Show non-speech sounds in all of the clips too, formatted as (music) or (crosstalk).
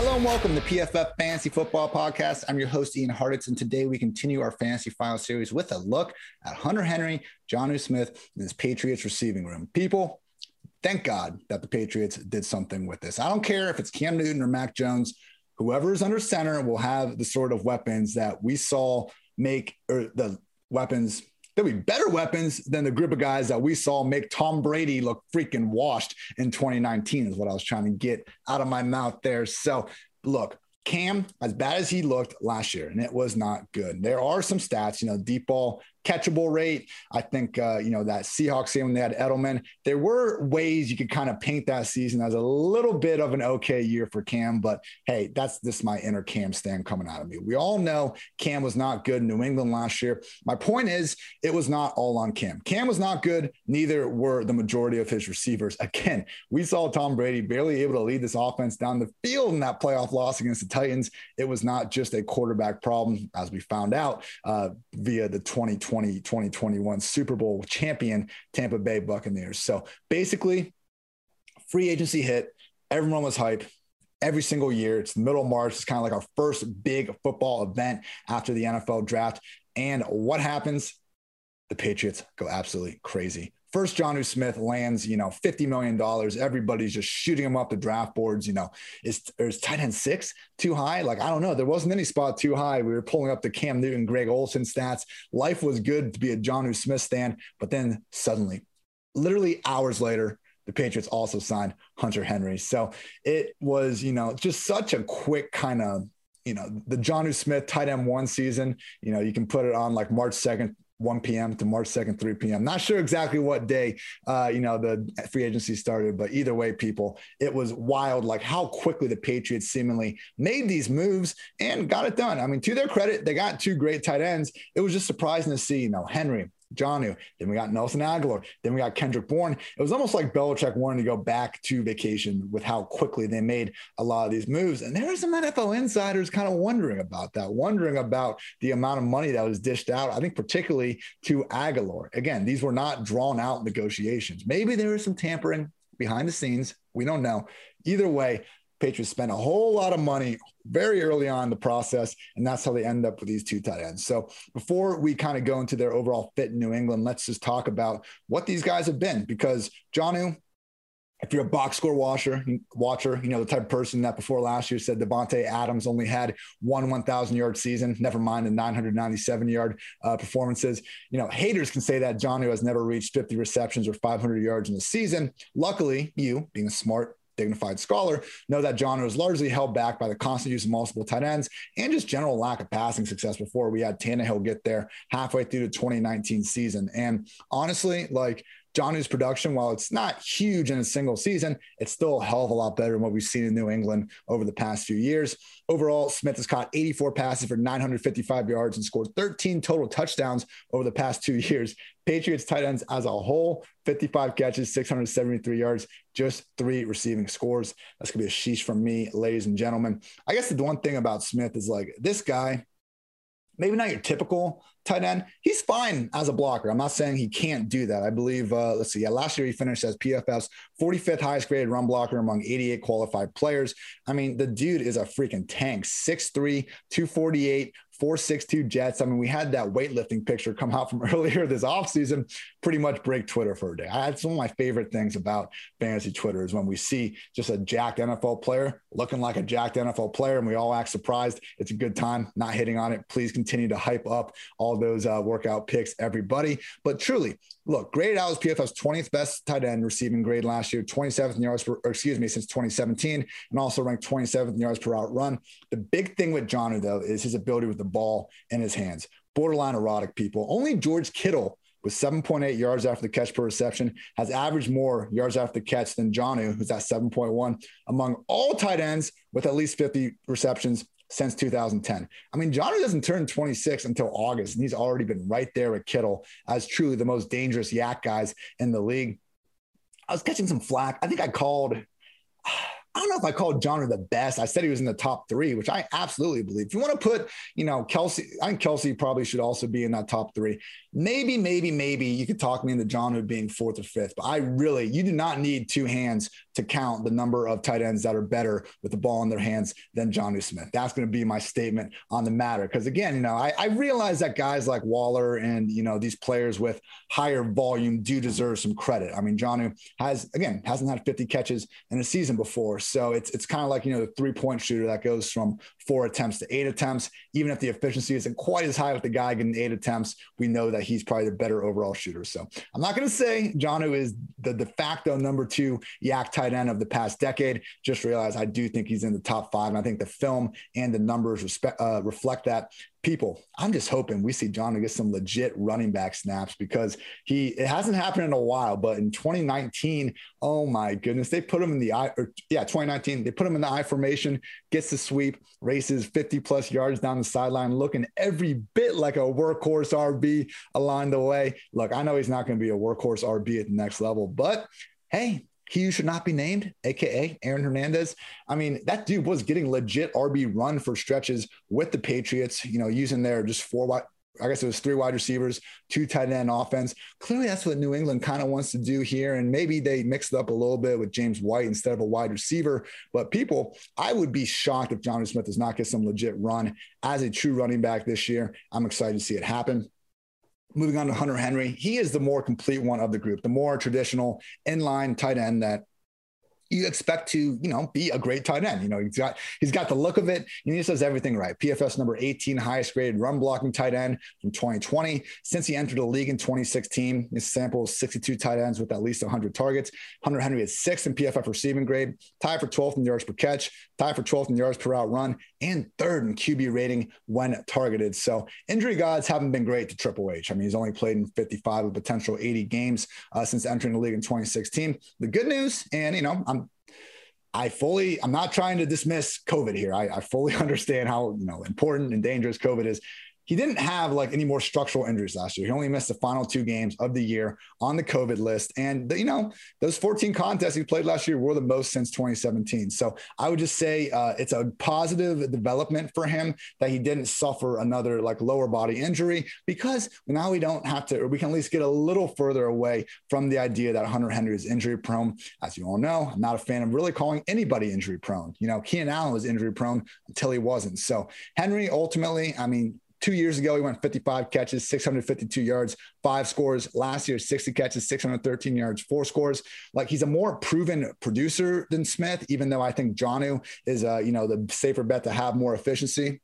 Hello and welcome to the PFF Fantasy Football Podcast. I'm your host, Ian Hartitz, and today we continue our Fantasy File series with a look at Hunter Henry, Jonnu Smith, and his Patriots receiving room. People, thank God that the Patriots did something with this. I don't care if it's Cam Newton or Mac Jones, whoever is under center will have the sort of weapons that we saw make, or the weapons there'll be better weapons than the group of guys that we saw make Tom Brady look freaking washed in 2019, is what I was trying to get out of my mouth there. So, look, Cam, as bad as he looked last year, and it was not good. There are some stats, you know, deep ball catchable rate. I think, uh, you know, that Seahawks game when they had Edelman, there were ways you could kind of paint that season as a little bit of an okay year for Cam. But hey, that's this my inner Cam stand coming out of me. We all know Cam was not good in New England last year. My point is, it was not all on Cam. Cam was not good. Neither were the majority of his receivers. Again, we saw Tom Brady barely able to lead this offense down the field in that playoff loss against the Titans. It was not just a quarterback problem, as we found out uh, via the 2020 2020 2021 Super Bowl champion Tampa Bay Buccaneers. So basically, free agency hit. Everyone was hype every single year. It's the middle of March. It's kind of like our first big football event after the NFL draft. And what happens? The Patriots go absolutely crazy. First, Jonnu Smith lands, you know, $50 million. Everybody's just shooting him up the draft boards. You know, is, is tight end six too high? Like, I don't know. There wasn't any spot too high. We were pulling up the Cam Newton, Greg Olsen stats. Life was good to be a Jonnu Smith stand. But then suddenly, literally hours later, the Patriots also signed Hunter Henry. So it was, you know, just such a quick kind of you know, the Jonnu Smith tight end one season, you know, you can put it on like March 2nd, 1 p.m. to March 2nd, 3 p.m. Not sure exactly what day, uh, you know, the free agency started, but either way, people, it was wild, like how quickly the Patriots seemingly made these moves and got it done. I mean, to their credit, they got two great tight ends. It was just surprising to see, you know, Henry, Jonnu. Then we got Nelson Agholor. Then we got Kendrick Bourne. It was almost like Belichick wanting to go back to vacation with how quickly they made a lot of these moves. And there are some NFL insiders kind of wondering about that, wondering about the amount of money that was dished out. I think particularly to Agholor. Again, these were not drawn out negotiations. Maybe there was some tampering behind the scenes. We don't know. Either way, Patriots spent a whole lot of money very early on in the process, and that's how they end up with these two tight ends. So before we kind of go into their overall fit in New England, let's just talk about what these guys have been because Jonnu, if you're a box score watcher, watcher, you know the type of person that before last year said Davante Adams only had one 1,000 yard season. Never mind the 997 yard uh, performances. You know haters can say that Jonnu has never reached 50 receptions or 500 yards in the season. Luckily, you being a smart dignified scholar, know that John was largely held back by the constant use of multiple tight ends and just general lack of passing success before we had Tannehill get there halfway through the 2019 season. And honestly, like Jonnu's production, while it's not huge in a single season, it's still a hell of a lot better than what we've seen in New England over the past few years. Overall, Smith has caught 84 passes for 955 yards and scored 13 total touchdowns over the past two years. Patriots tight ends as a whole, 55 catches, 673 yards, just three receiving scores. That's going to be a sheesh from me, ladies and gentlemen. I guess the one thing about Smith is like this guy, maybe not your typical tight end. He's fine as a blocker. I'm not saying he can't do that. I believe, uh, let's see, yeah, last year he finished as PFF's 45th highest graded run blocker among 88 qualified players. I mean, the dude is a freaking tank, 6'3, 248, 462 Jets. I mean, we had that weightlifting picture come out from (laughs) earlier this offseason, pretty much break Twitter for a day. That's one of my favorite things about fantasy Twitter is when we see just a jacked NFL player looking like a jacked NFL player and we all act surprised. It's a good time, not hitting on it. Please continue to hype up all those uh, workout picks, everybody. But truly, look, graded out as PFF's 20th best tight end receiving grade last year, 27th in yards per, excuse me, since 2017, and also ranked 27th in yards per route run. The big thing with Jonnu, though, is his ability with the ball in his hands. Borderline erotic people. Only George Kittle with 7.8 yards after the catch per reception, has averaged more yards after the catch than Jonnu, who's at 7.1 among all tight ends with at least 50 receptions since 2010. I mean, Jonnu doesn't turn 26 until August, and he's already been right there with Kittle as truly the most dangerous yak guys in the league. I was catching some flack. I think I called I don't know if I called Jonnu the best. I said he was in the top three, which I absolutely believe. If you want to put, you know, Kelsey, I think Kelsey probably should also be in that top three. Maybe, maybe, maybe you could talk me into Jonnu being fourth or fifth, but I really, you do not need two hands to count the number of tight ends that are better with the ball in their hands than Jonnu Smith. That's going to be my statement on the matter. Because again, you know, I, I realize that guys like Waller and, you know, these players with higher volume do deserve some credit. I mean, Jonnu has, again, hasn't had 50 catches in a season before. So it's, it's kind of like, you know, the three point shooter that goes from four attempts to eight attempts. Even if the efficiency isn't quite as high with the guy getting eight attempts, we know that he's probably the better overall shooter. So I'm not going to say Jonnu is the de facto number two yak tight end of the past decade. Just realize I do think he's in the top five. And I think the film and the numbers respect, uh, reflect that people, I'm just hoping we see John to get some legit running back snaps because he it hasn't happened in a while, but in 2019, oh my goodness, they put him in the eye or yeah, 2019, they put him in the I formation, gets the sweep, races 50 plus yards down the sideline, looking every bit like a workhorse RB along the way. Look, I know he's not going to be a workhorse RB at the next level, but hey, he should not be named, aka Aaron Hernandez. I mean, that dude was getting legit RB run for stretches with the Patriots, you know, using their just four wide. I guess it was three wide receivers, two tight end offense. Clearly, that's what New England kind of wants to do here. And maybe they mixed it up a little bit with James White instead of a wide receiver. But people, I would be shocked if Jonnu Smith does not get some legit run as a true running back this year. I'm excited to see it happen. Moving on to Hunter Henry, he is the more complete one of the group, the more traditional inline tight end that you expect to, you know, be a great tight end. You know, he's got he's got the look of it. And he just does everything right. PFF's number 18, highest graded run blocking tight end from 2020. Since he entered the league in 2016, his sample is 62 tight ends with at least 100 targets. Hunter Henry is sixth in PFF receiving grade, tied for 12th in yards per catch, tied for 12th in yards per route run, and third in QB rating when targeted. So injury gods haven't been great to Triple H. I mean, he's only played in 55 of potential 80 games uh, since entering the league in 2016. The good news, and you know, I'm I fully, I'm not trying to dismiss COVID here. I, I fully (laughs) understand how you know important and dangerous COVID is he didn't have like any more structural injuries last year. He only missed the final two games of the year on the COVID list. And, you know, those 14 contests he played last year were the most since 2017. So I would just say uh, it's a positive development for him that he didn't suffer another like lower body injury because now we don't have to, or we can at least get a little further away from the idea that Hunter Henry is injury prone. As you all know, I'm not a fan of really calling anybody injury prone. You know, Keenan Allen was injury prone until he wasn't. So Henry ultimately, I mean, Two years ago, he went 55 catches, 652 yards, five scores. Last year, 60 catches, 613 yards, four scores. Like he's a more proven producer than Smith, even though I think Jonnu is, uh, you know, the safer bet to have more efficiency.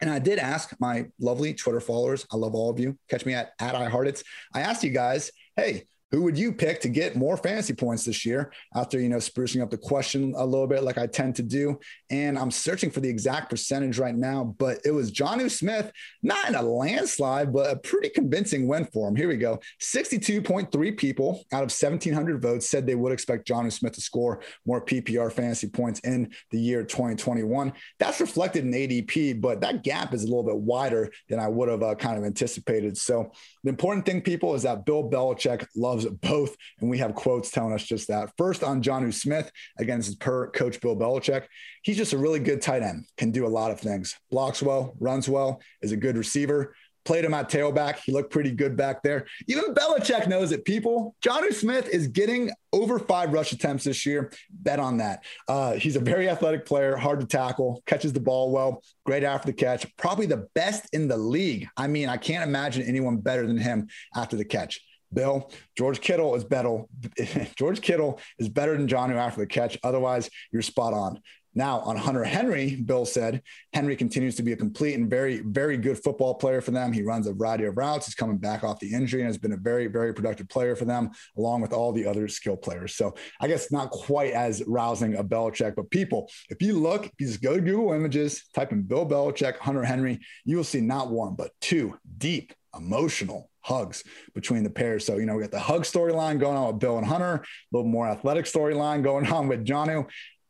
And I did ask my lovely Twitter followers, I love all of you. Catch me at, at IanHartitz. I asked you guys, hey, who would you pick to get more fantasy points this year after you know sprucing up the question a little bit like i tend to do? And i'm searching for the exact percentage right now but it was Jonnu Smith not in a landslide but a pretty convincing win for him. Here we go. 62.3 people out of 1700 votes said they would expect Jonnu Smith to score more ppr fantasy points in the year 2021 that's reflected in adp but that gap is a little bit wider than i would have uh, kind of anticipated. So the important thing people is that bill belichick loves both. And we have quotes telling us just that. First on Jonnu Smith, again, this is per coach Bill Belichick. He's just a really good tight end, can do a lot of things. Blocks well, runs well, is a good receiver. Played him at tailback. He looked pretty good back there. Even Belichick knows it, people. Jonnu Smith is getting over five rush attempts this year. Bet on that. Uh, he's a very athletic player, hard to tackle, catches the ball well, great after the catch, probably the best in the league. I mean, I can't imagine anyone better than him after the catch. Bill, George Kittle is better. (laughs) George Kittle is better than Jonnu after the catch. Otherwise, you're spot on. Now, on Hunter Henry, Bill said Henry continues to be a complete and very, very good football player for them. He runs a variety of routes. He's coming back off the injury and has been a very, very productive player for them, along with all the other skill players. So I guess not quite as rousing a Belichick, but people, if you look, if you just go to Google Images, type in Bill Belichick, Hunter Henry, you will see not one, but two deep, emotional hugs between the pairs. So, you know, we got the hug storyline going on with Bill and Hunter, a little more athletic storyline going (laughs) on with Jonnu.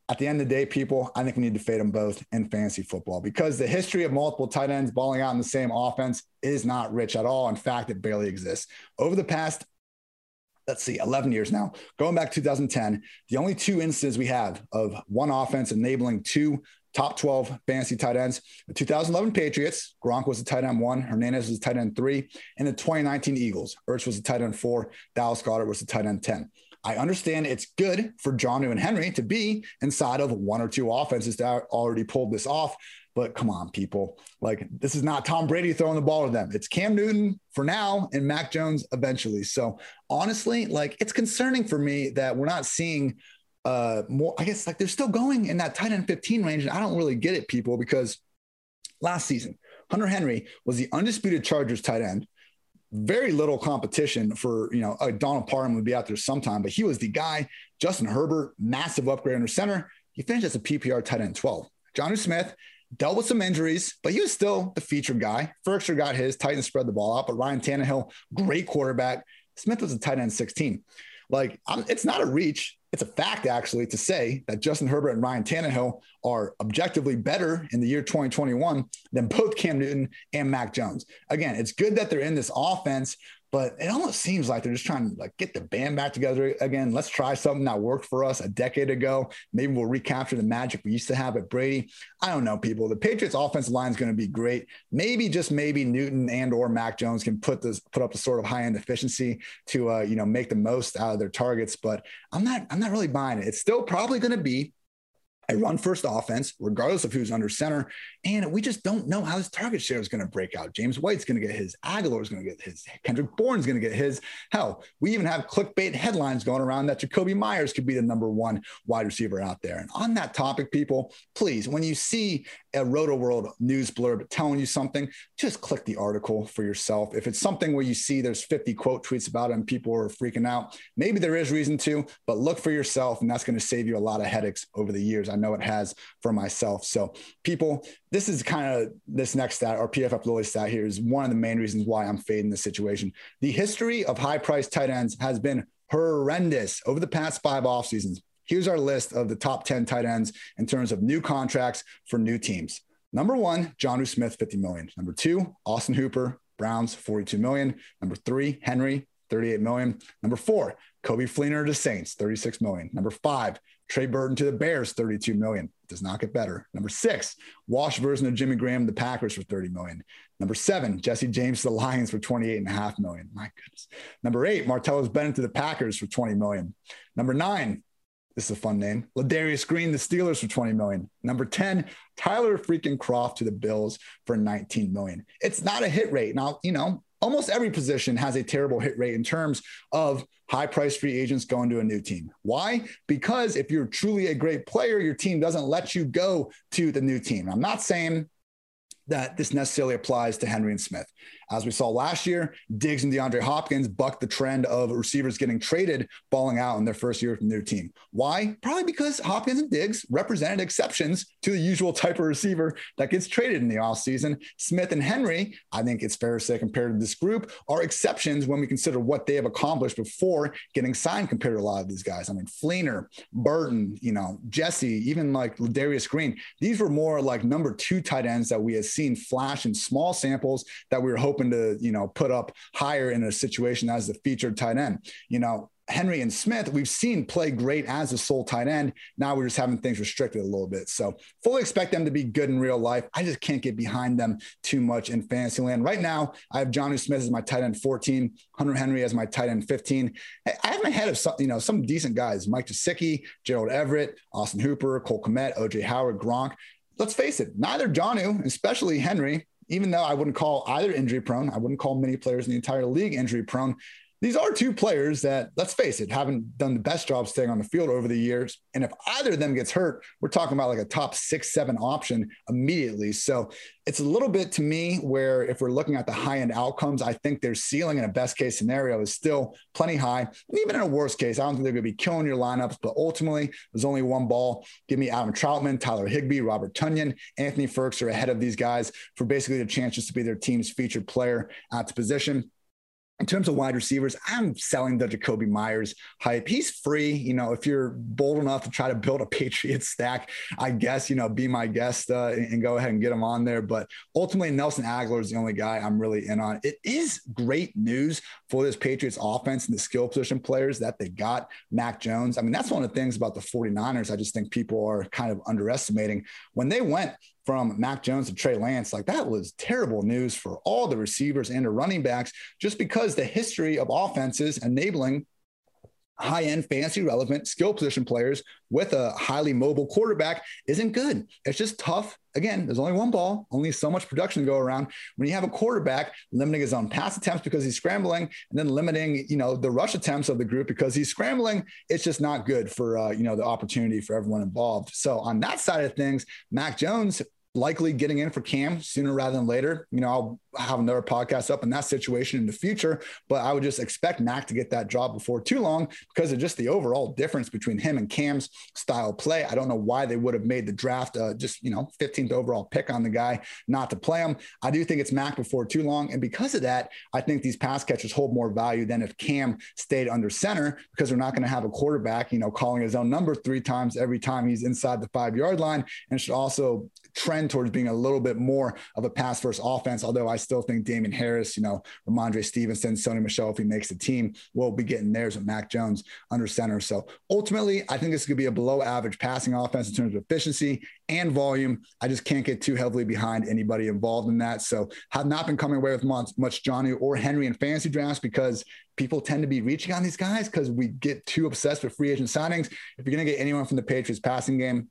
At the end of the day, people, I think we need to fade them both in fantasy football because the history of multiple tight ends balling out in the same offense is not rich at all. In fact, it barely exists. Over the past let's see, 11 years now, going back 2010, the only two instances we have of one offense enabling two top 12 fantasy tight ends. The 2011 Patriots, Gronk was the tight end one, Hernandez was the tight end three, and the 2019 Eagles, Ertz was the tight end four, Dallas Goedert was the tight end 10. I understand it's good for Jonnu and Henry to be inside of one or two offenses that already pulled this off. But come on, people. Like, this is not Tom Brady throwing the ball to them. It's Cam Newton for now and Mac Jones eventually. So, honestly, like, it's concerning for me that we're not seeing uh more. I guess, like, they're still going in that tight end 15 range. And I don't really get it, people, because last season, Hunter Henry was the undisputed Chargers tight end very little competition for, you know, uh, Donald Parham would be out there sometime, but he was the guy. Justin Herbert, massive upgrade under center. He finished as a PPR tight end 12. Jonnu Smith dealt with some injuries, but he was still the featured guy. Firkser got his, Titans spread the ball out, but Ryan Tannehill, great quarterback. Smith was a tight end 16. Like, I'm, it's not a reach it's a fact actually to say that Justin Herbert and Ryan Tannehill are objectively better in the year 2021 than both Cam Newton and Mac Jones. Again, it's good that they're in this offense, but it almost seems like they're just trying to like get the band back together again. Let's try something that worked for us a decade ago. Maybe we'll recapture the magic we used to have at Brady. I don't know, people. The Patriots offensive line is going to be great. Maybe just maybe Newton and or Mac Jones can put this put up the sort of high end efficiency to uh, you know make the most out of their targets. But I'm not I'm not really buying it. It's still probably going to be run first offense, regardless of who's under center. And we just don't know how this target share is going to break out. James White's going to get his, Agholor is going to get his, Kendrick Bourne's going to get his. Hell, we even have clickbait headlines going around that Jakobi Meyers could be the number one wide receiver out there. And on that topic, people, please, when you see a Rotoworld news blurb telling you something, just click the article for yourself. If it's something where you see there's 50 quote tweets about it and people are freaking out, maybe there is reason to, but look for yourself, and that's going to save you a lot of headaches over the years. I know it has for myself. So, people, this is kind of this next stat, or PFF Lily stat here, is one of the main reasons why I'm fading this situation. The history of high priced tight ends has been horrendous over the past five off seasons. Here's our list of the top 10 tight ends in terms of new contracts for new teams. Number one, Jonnu Smith, 50 million. Number two, Austin Hooper, Browns, 42 million. Number three, Henry, 38 million. Number four, Coby Fleener to the Saints, 36 million. Number five, Trey Burton to the Bears, 32 million. Does not get better. Number six, wash version of Jimmy Graham, the Packers for 30 million. Number seven, Jesse James to the Lions for 28 and a half million. My goodness. Number eight, Martellus Bennett to the Packers for 20 million. Number nine, this is a fun name. Ladarius Green, the Steelers for 20 million. Number 10, Tyler freaking Kroft to the Bills for 19 million. It's not a hit rate. Now, you know, almost every position has a terrible hit rate in terms of high price free agents going to a new team. Why? Because if you're truly a great player, your team doesn't let you go to the new team. I'm not saying that this necessarily applies to Henry and Smith. As we saw last year, Diggs and DeAndre Hopkins bucked the trend of receivers getting traded, falling out in their first year from their team. Why? Probably because Hopkins and Diggs represented exceptions to the usual type of receiver that gets traded in the offseason. Smith and Henry, I think it's fair to say, compared to this group, are exceptions when we consider what they have accomplished before getting signed compared to a lot of these guys. I mean, Fleener, Burton, you know, Jesse, even like Darius Green, these were more like number two tight ends that we had seen flash in small samples that we were hoping to, you know, put up higher in a situation as the featured tight end. You know, Henry and Smith, we've seen play great as a sole tight end. Now we're just having things restricted a little bit. So fully expect them to be good in real life. I just can't get behind them too much in fantasy land. Right now, I have Jonnu Smith as my tight end 14, Hunter Henry as my tight end 15. I have my head of some, you know, some decent guys, Mike Gesicki, Gerald Everett, Austin Hooper, Cole Kmet, OJ Howard, Gronk. Let's face it, neither Jonnu, especially Henry, even though I wouldn't call either injury prone, I wouldn't call many players in the entire league injury prone. These are two players that, let's face it, haven't done the best job staying on the field over the years. And if either of them gets hurt, we're talking about like a top six, seven option immediately. So it's a little bit to me where if we're looking at the high end outcomes, I think their ceiling in a best case scenario is still plenty high. And even in a worst case, I don't think they're going to be killing your lineups, but ultimately there's only one ball. Give me Adam Trautman, Tyler Higbee, Robert Tonyan, Anthony Firkser ahead of these guys for basically the chances to be their team's featured player at the position. In terms of wide receivers, I'm selling the Jakobi Meyers hype. He's free. You know, if you're bold enough to try to build a (laughs) Patriot stack, I guess, you know, be my guest uh, and, and, go ahead and get him on there. But ultimately, Nelson Agholor is the only guy I'm really in on. It is great news for this Patriots offense and the skill position players that they got. Mac Jones. I mean, that's one of the things about the 49ers I just think people are kind of underestimating. When they went from Mac Jones to Trey Lance, like that was terrible news for all the receivers and the running backs, just because the history of offenses enabling high end, fancy, relevant skill position players with a highly mobile quarterback isn't good. It's just tough. Again, there's only one ball, only so much production to go around. When you have a quarterback limiting his own pass attempts because he's scrambling, and then limiting, you know, the rush attempts of the group because he's scrambling, it's just not good for uh, you know the opportunity for everyone involved. So on that side of things, Mac Jones likely getting in for Cam sooner rather than later. You know, I'll have another podcast up in that situation in the future, but I would just expect Mac to get that job before too long because of just the overall difference between him and Cam's style play. I don't know why they would have made the draft uh, just, you know, 15th overall pick on the guy not to play him. I do think it's Mac before too long. And because of that, I think these pass catchers hold more value than if Cam stayed under center because we're not going to have a quarterback, you know, calling his own number three times every time he's inside the five yard line and should also trend towards being a little bit more of a pass first offense. Although I still think Damien Harris, you know, Rhamondre Stevenson, Sony Michel, if he makes the team, will be getting theirs with Mac Jones under center. So ultimately, I think this could be a below average passing offense in terms of efficiency and volume. I just can't get too heavily behind anybody involved in that. So have not been coming away with much, Jonnu or Henry in fantasy drafts because people tend to be reaching on these guys because we get too obsessed with free agent signings. If you're going to get anyone from the Patriots passing game,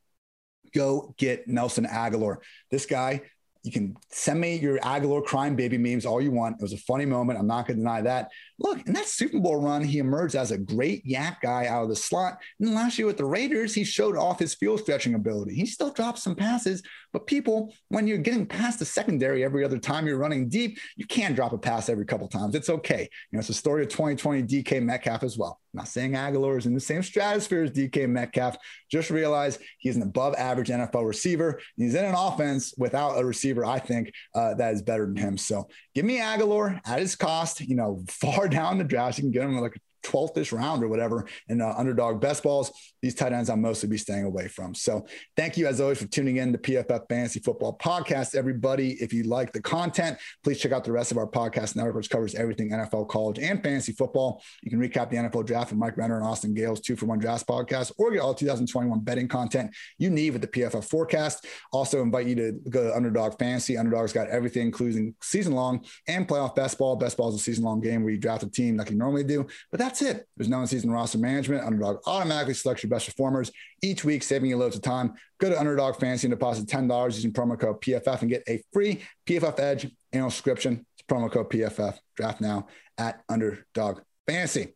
go get Nelson Agholor. This guy, you can send me your Agholor crime baby memes all you want. It was a funny moment. I'm not going to deny that. Look, in that Super Bowl run, he emerged as a great yak guy out of the slot. And last year with the Raiders, he showed off his field stretching ability. He still dropped some passes, but people, when you're getting past the secondary every other time you're running deep, you can drop a pass every couple times. It's okay. You know, it's a story of 2020 DK Metcalf as well. I'm not saying Agholor is in the same stratosphere as DK Metcalf. Just realize he's an above average NFL receiver. He's in an offense without a receiver, I think, uh, that is better than him. So give me Agholor at his cost, you know, (laughs) far down the draft. You can get him like 12th ish round or whatever in uh, underdog best balls. These tight ends I'll mostly be staying away from. So thank you as always for tuning in to PFF Fantasy Football Podcast. Everybody, if you like the content, please check out the rest of our podcast network, which covers everything NFL, college, and fantasy football. You can recap the NFL draft with Mike Renner and Austin Gayle's two for one draft podcast, or get all 2021 betting content you need with the PFF forecast. Also invite you to go to Underdog Fantasy. Underdog's got everything, including season long and playoff best ball. Best ball is a season long game where you draft a team like you normally do, but that's that's it. There's no in-season roster management. Underdog automatically selects your best performers each week, saving you loads of time. Go to Underdog Fantasy and deposit $10 using promo code PFF and get a free PFF Edge annual subscription. It's promo code PFF. Draft now at Underdog Fantasy.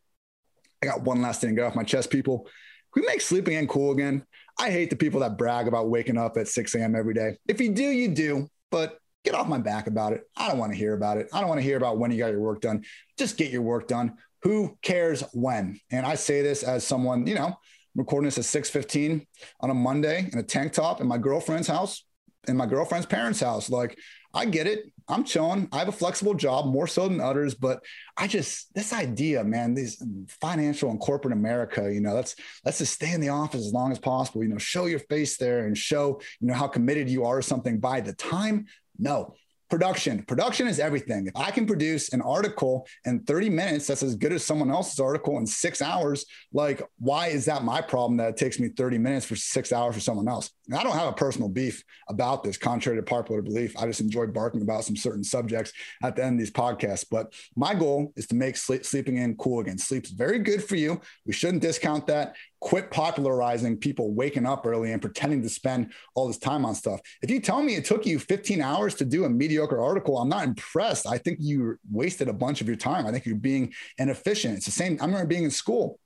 I got one last thing to get off my chest, people. Can we make sleeping in cool again? I hate the people that brag about waking up at 6 a.m. every day. If you do, you do, but get off my back about it. I don't want to hear about it. I don't want to hear about when you got your work done. Just get your work done who cares when? And I say this as someone, you know, recording this at 6:15 on a Monday in a tank top in my girlfriend's house, in my girlfriend's parents' house. Like, I get it. I'm chilling. I have a flexible job, more so than others, but I just this idea, man, these financial and corporate America, you know, let's let's just stay in the office as long as possible. You know, show your face there and show, you know, how committed you are to something by the time. No, production. Production is everything. If I can produce an article in 30 minutes that's as good as someone else's article in six hours, like, why is that my problem that it takes me 30 minutes for six hours for someone else? And I don't have a personal beef about this, contrary to popular belief. I just enjoy barking about some certain subjects at the end of these podcasts. But my goal is to make sleep, sleeping in cool again. Sleep's very good for you. We shouldn't discount that quit popularizing people waking up early and pretending to spend all this time on stuff. If you tell me it took you 15 hours to do a mediocre article, I'm not impressed. I think you wasted a bunch of your time. I think you're being inefficient. It's the same. I remember being in school,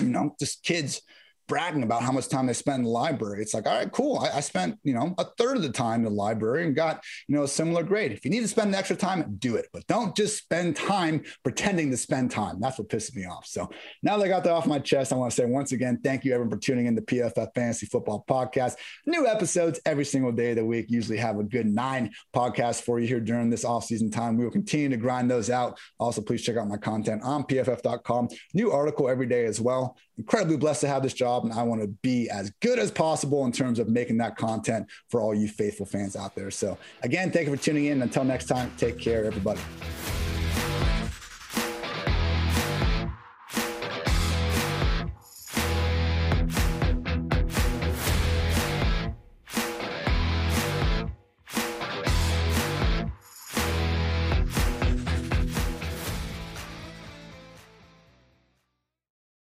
you know, just kids bragging about how much time they spend in the library. It's like, all right, cool. I, I, spent, you know, a third of the time in the library and got, you know, a similar grade. If you need to spend the extra time, do it. But don't just spend time pretending to spend time. That's what pisses me off. So now that I got that off my chest, I want to say once again, thank you everyone for tuning in to PFF Fantasy Football Podcast. New episodes every single day of the week. Usually have a good nine podcasts for you here during this off-season time. We will continue to grind those out. Also, please check out my content on pff.com. New article every day as well. Incredibly blessed to have this job, and I want to be as good as possible in terms of making that content for all you faithful fans out there. So, again, thank you for tuning in. Until next time, take care, everybody.